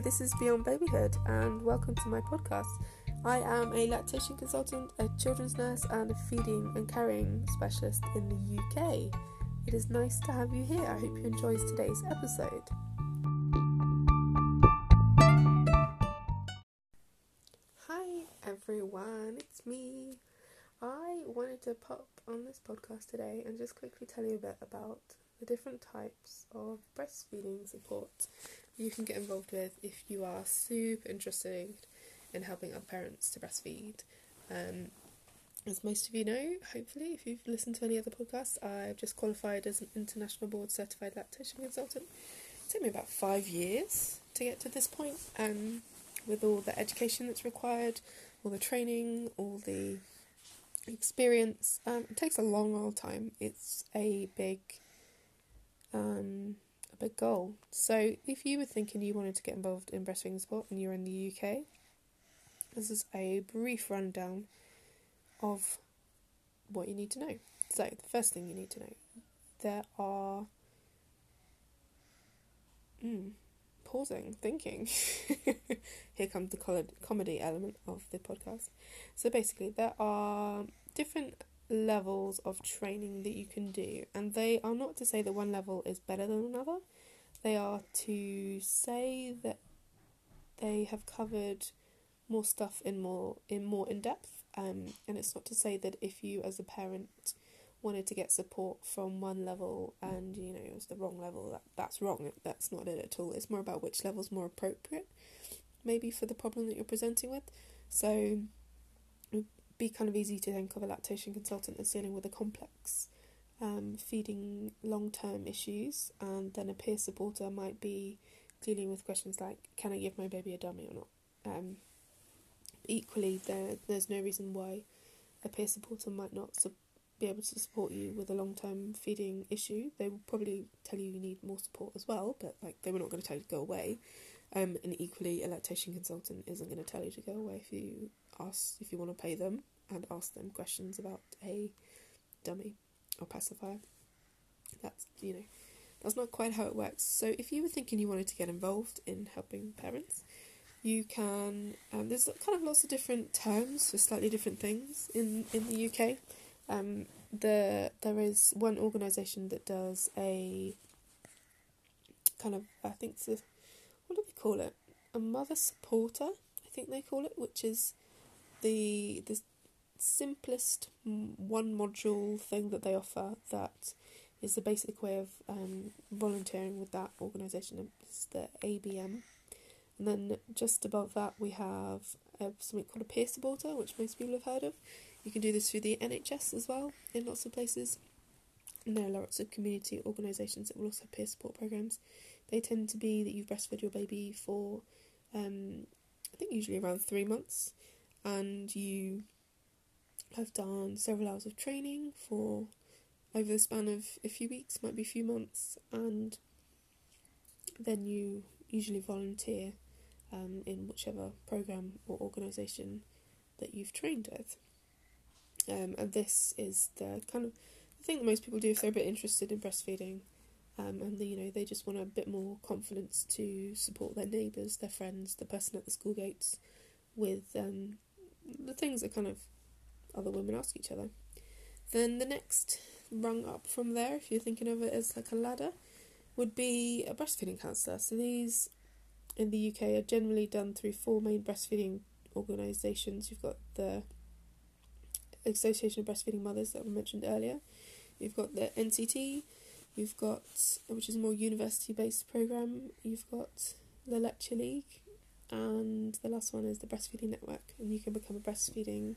Hi, this is Beyond Babyhood, and welcome to my podcast. I am a lactation consultant, a children's nurse, and a feeding and carrying specialist in the UK. It is nice to have you here. I hope you enjoy today's episode. Hi, everyone, it's me. I wanted to pop on this podcast today and just quickly tell you a bit about the different types of breastfeeding support you can get involved with if you are super interested in helping other parents to breastfeed. Um, as most of you know, hopefully, if you've listened to any other podcasts, I've just qualified as an international board certified lactation consultant. It took me about five years to get to this point, and with all the education that's required, all the training, all the experience, um, it takes a long old time. It's a big um, a big goal. So, if you were thinking you wanted to get involved in breastfeeding support and you're in the UK, this is a brief rundown of what you need to know. So, the first thing you need to know there are. Mm, pausing, thinking. Here comes the comedy element of the podcast. So, basically, there are different levels of training that you can do, and they are not to say that one level is better than another. They are to say that they have covered more stuff in more in more in depth, um, and it's not to say that if you as a parent wanted to get support from one level and you know it was the wrong level that that's wrong. That's not it at all. It's more about which level is more appropriate maybe for the problem that you're presenting with. So be kind of easy to think of a lactation consultant as dealing with a complex um, feeding long term issues, and then a peer supporter might be dealing with questions like, Can I give my baby a dummy or not? Um, equally, there there's no reason why a peer supporter might not su- be able to support you with a long term feeding issue. They will probably tell you you need more support as well, but like they were not going to tell you to go away. Um, and equally, a lactation consultant isn't going to tell you to go away if you ask if you want to pay them and ask them questions about a dummy or pacifier. That's you know, that's not quite how it works. So if you were thinking you wanted to get involved in helping parents, you can. Um, there's kind of lots of different terms for slightly different things in in the UK. Um, the there is one organisation that does a kind of I think it's what do they call it? A mother supporter, I think they call it, which is the the simplest one module thing that they offer that is the basic way of um, volunteering with that organisation is the ABM. And then just above that, we have uh, something called a peer supporter, which most people have heard of. You can do this through the NHS as well in lots of places. And there are lots of community organisations that will also have peer support programs. They tend to be that you've breastfed your baby for, um, I think, usually around three months, and you have done several hours of training for over the span of a few weeks, might be a few months, and then you usually volunteer um, in whichever program or organisation that you've trained with. Um, and this is the kind of thing that most people do if they're a bit interested in breastfeeding, um, and the, you know they just want a bit more confidence to support their neighbours, their friends, the person at the school gates, with um, the things that kind of other women ask each other. Then the next rung up from there, if you're thinking of it as like a ladder, would be a breastfeeding counsellor. So these in the UK are generally done through four main breastfeeding organisations. You've got the Association of Breastfeeding Mothers that I mentioned earlier. You've got the NCT. You've got which is a more university based program. You've got the La Leche League, and the last one is the Breastfeeding Network. And you can become a breastfeeding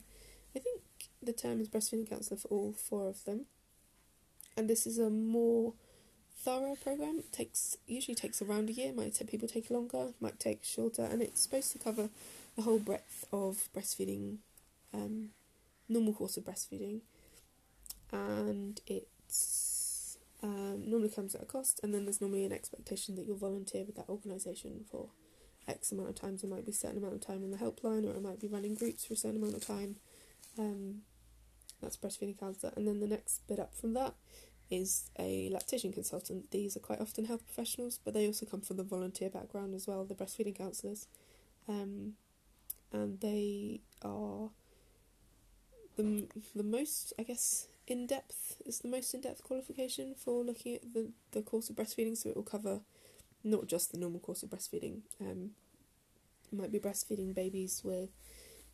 I think the term is breastfeeding counsellor for all four of them. And this is a more thorough program. It takes usually takes around a year. Might take people take longer. Might take shorter. And it's supposed to cover the whole breadth of breastfeeding, um, normal course of breastfeeding, and it's um, normally comes at a cost. And then there's normally an expectation that you'll volunteer with that organisation for X amount of times. It might be a certain amount of time on the helpline, or it might be running groups for a certain amount of time. Um, that's breastfeeding counsellor. And then the next bit up from that is a lactation consultant. These are quite often health professionals, but they also come from the volunteer background as well, the breastfeeding counsellors. Um, and they are the, the most, I guess, in depth is the most in depth qualification for looking at the, the course of breastfeeding, so it will cover not just the normal course of breastfeeding. Um, might be breastfeeding babies with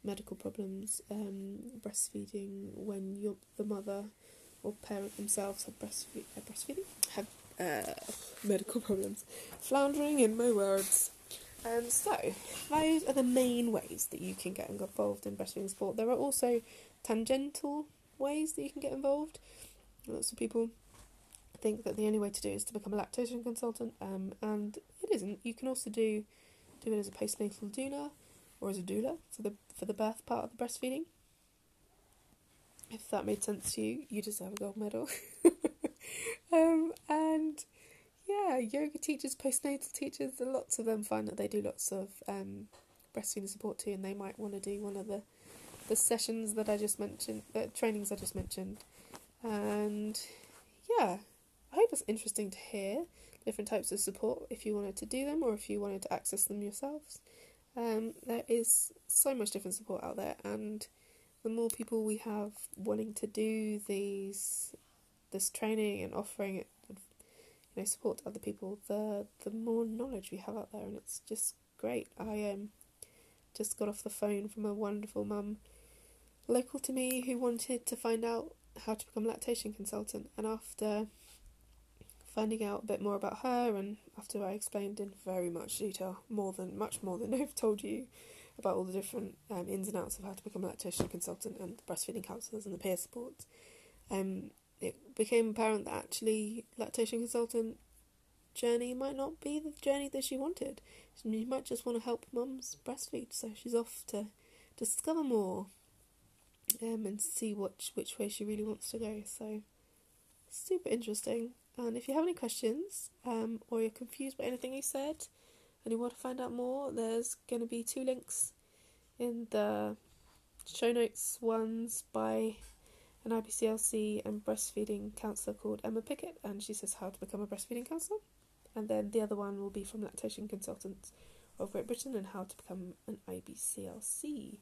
medical problems, um, breastfeeding when you're the mother or parent themselves have breastfe- uh, breastfeeding have uh, medical problems. Floundering in my words. Um, so, those are the main ways that you can get involved in breastfeeding support. There are also tangential ways that you can get involved. Lots of people think that the only way to do it is to become a lactation consultant, um, and it isn't. You can also do do it as a postnatal doula or as a doula for the for the birth part of the breastfeeding. If that made sense to you, you deserve a gold medal. um, and yeah, yoga teachers, postnatal teachers, lots of them find that they do lots of um, breastfeeding support too, and they might want to do one of the the sessions that I just mentioned, uh, trainings I just mentioned, and yeah, I hope it's interesting to hear different types of support if you wanted to do them or if you wanted to access them yourselves. Um, there is so much different support out there, and the more people we have wanting to do these this training and offering it, know, support other people, the the more knowledge we have out there, and it's just great. I um just got off the phone from a wonderful mum local to me who wanted to find out how to become a lactation consultant, and after finding out a bit more about her, and after I explained in very much detail, more than much more than I've told you about all the different um, ins and outs of how to become a lactation consultant and the breastfeeding counsellors and the peer support, um, it became apparent that actually lactation consultant journey might not be the journey that she wanted. She might just want to help mums breastfeed, so she's off to discover more um, and see which which way she really wants to go. So super interesting. And if you have any questions um, or you're confused by anything he said and you want to find out more, there's going to be two links in the show notes. One's by an IBCLC and breastfeeding counsellor called Emma Pickett, and she says how to become a breastfeeding counsellor. And then the other one will be from Lactation Consultants of Great Britain and how to become an IBCLC.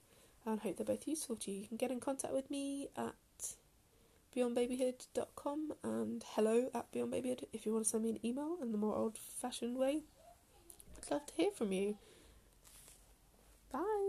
And hope they're both useful to you. You can get in contact with me at beyondbabyhood.com and hello at beyondbabyhood if you want to send me an email in the more old fashioned way. I'd love to hear from you. Bye.